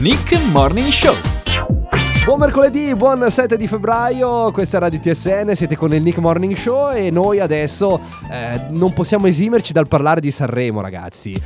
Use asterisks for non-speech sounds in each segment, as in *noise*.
Nick Morning Show. Buon mercoledì, buon 7 di febbraio, questa è Radio TSN, siete con il Nick Morning Show e noi adesso eh, non possiamo esimerci dal parlare di Sanremo ragazzi.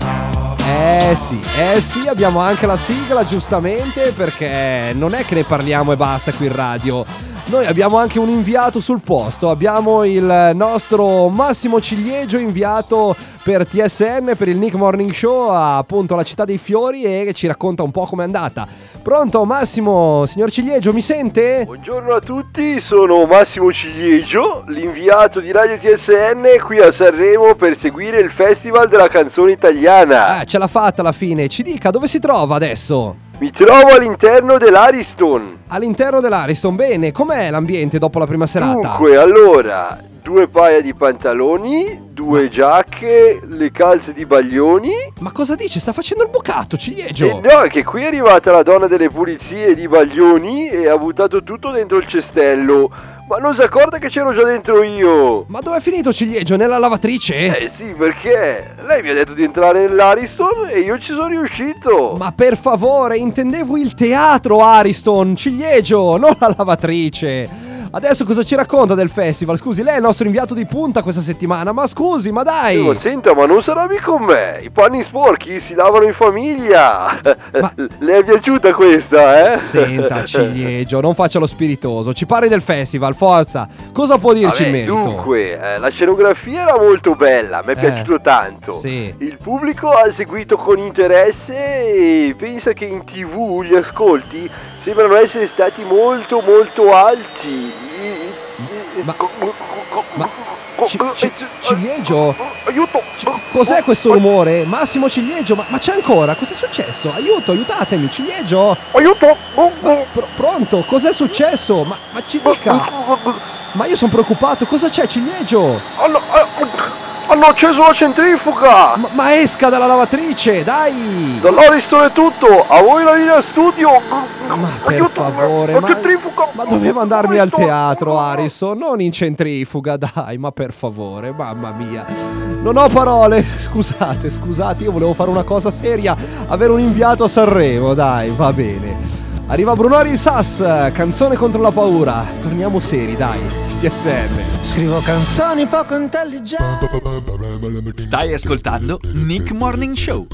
Eh sì, eh sì, abbiamo anche la sigla giustamente perché non è che ne parliamo e basta qui in radio. Noi abbiamo anche un inviato sul posto, abbiamo il nostro Massimo Ciliegio inviato per TSN, per il Nick Morning Show, appunto alla città dei fiori e ci racconta un po' com'è andata. Pronto Massimo, signor Ciliegio, mi sente? Buongiorno a tutti, sono Massimo Ciliegio, l'inviato di Radio TSN qui a Sanremo per seguire il Festival della canzone italiana. Ah, ce l'ha fatta alla fine, ci dica dove si trova adesso? Mi trovo all'interno dell'Ariston. All'interno dell'Ariston, bene, com'è l'ambiente dopo la prima serata? Dunque, allora, due paia di pantaloni, due giacche, le calze di baglioni. Ma cosa dice? Sta facendo il bucato, Ciliegio! E no, è che qui è arrivata la donna delle pulizie di baglioni e ha buttato tutto dentro il cestello. Ma non si accorta che c'ero già dentro io! Ma dove è finito Ciliegio? Nella lavatrice? Eh sì, perché lei mi ha detto di entrare nell'Ariston e io ci sono riuscito! Ma per favore, intendevo il teatro Ariston, Ciliegio, non la lavatrice! Adesso cosa ci racconta del festival? Scusi, lei è il nostro inviato di punta questa settimana, ma scusi, ma dai! Ma senta, ma non sarà mica con me! I panni sporchi si lavano in famiglia! Ma... *laughs* Le è piaciuta questa, eh? Senta, *laughs* Ciliegio, non faccia lo spiritoso, ci parli del festival, forza! Cosa può dirci Vabbè, in merito? Dunque, eh, la scenografia era molto bella, mi è Eh, piaciuto tanto. sì. Il pubblico ha seguito con interesse e pensa che in tv gli ascolti sembrano essere stati molto molto alti. Ma- ma- Ci- ci- Ciliegio? Aiuto! Cos'è questo rumore? Massimo Ciliegio, ma, ma c'è ancora? Cos'è successo? Aiuto, aiutatemi, Ciliegio! Aiuto! Pr- pronto? Cos'è successo? Ma, ma ci dica! *laughs* Ma io sono preoccupato, cosa c'è Ciliegio? Hanno, hanno acceso la centrifuga! Ma, ma esca dalla lavatrice, dai! Dall'Ariston è tutto! A voi la linea studio! Ma per favore, ma, ma dovevo andarmi al teatro, Harrison, non in centrifuga, dai, ma per favore, mamma mia. Non ho parole, scusate, scusate, io volevo fare una cosa seria, avere un inviato a Sanremo, dai, va bene. Arriva Brunori Sass, canzone contro la paura. Torniamo seri, dai, TSN. Scrivo canzoni poco intelligenti. Stai ascoltando Nick Morning Show.